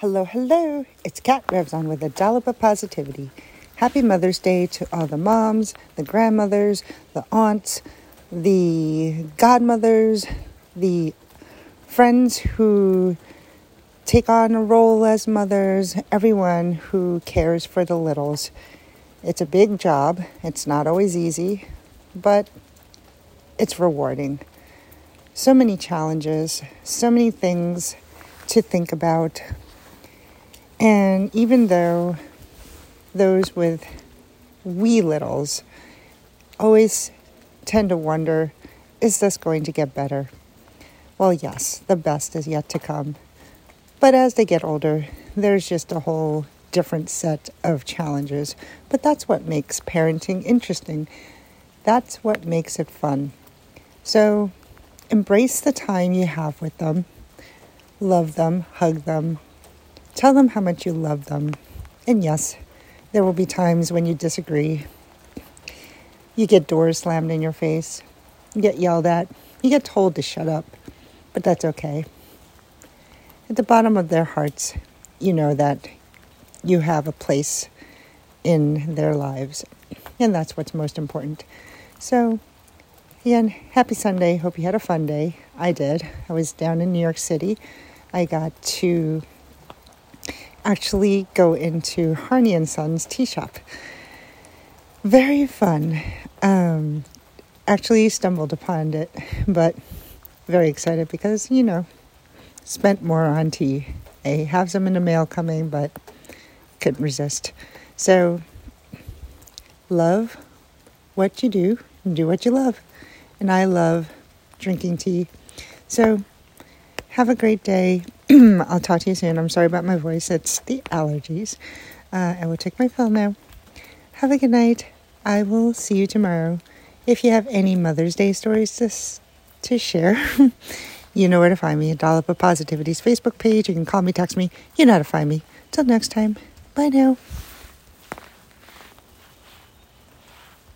Hello, hello. It's Kat Revzon with a dollop of positivity. Happy Mother's Day to all the moms, the grandmothers, the aunts, the godmothers, the friends who take on a role as mothers, everyone who cares for the littles. It's a big job. It's not always easy, but it's rewarding. So many challenges, so many things to think about and even though those with wee littles always tend to wonder, is this going to get better? Well, yes, the best is yet to come. But as they get older, there's just a whole different set of challenges. But that's what makes parenting interesting. That's what makes it fun. So embrace the time you have with them, love them, hug them, Tell them how much you love them. And yes, there will be times when you disagree. You get doors slammed in your face. You get yelled at. You get told to shut up. But that's okay. At the bottom of their hearts, you know that you have a place in their lives. And that's what's most important. So, again, happy Sunday. Hope you had a fun day. I did. I was down in New York City. I got to actually go into Harney and Sons tea shop. Very fun. Um, actually stumbled upon it, but very excited because, you know, spent more on tea. I have some in the mail coming, but couldn't resist. So, love what you do, and do what you love. And I love drinking tea. So, have a great day. I'll talk to you soon. I'm sorry about my voice. It's the allergies. Uh, I will take my pill now. Have a good night. I will see you tomorrow. If you have any Mother's Day stories to, to share, you know where to find me. Dollop of Positivity's Facebook page. You can call me, text me. You know how to find me. Till next time. Bye now.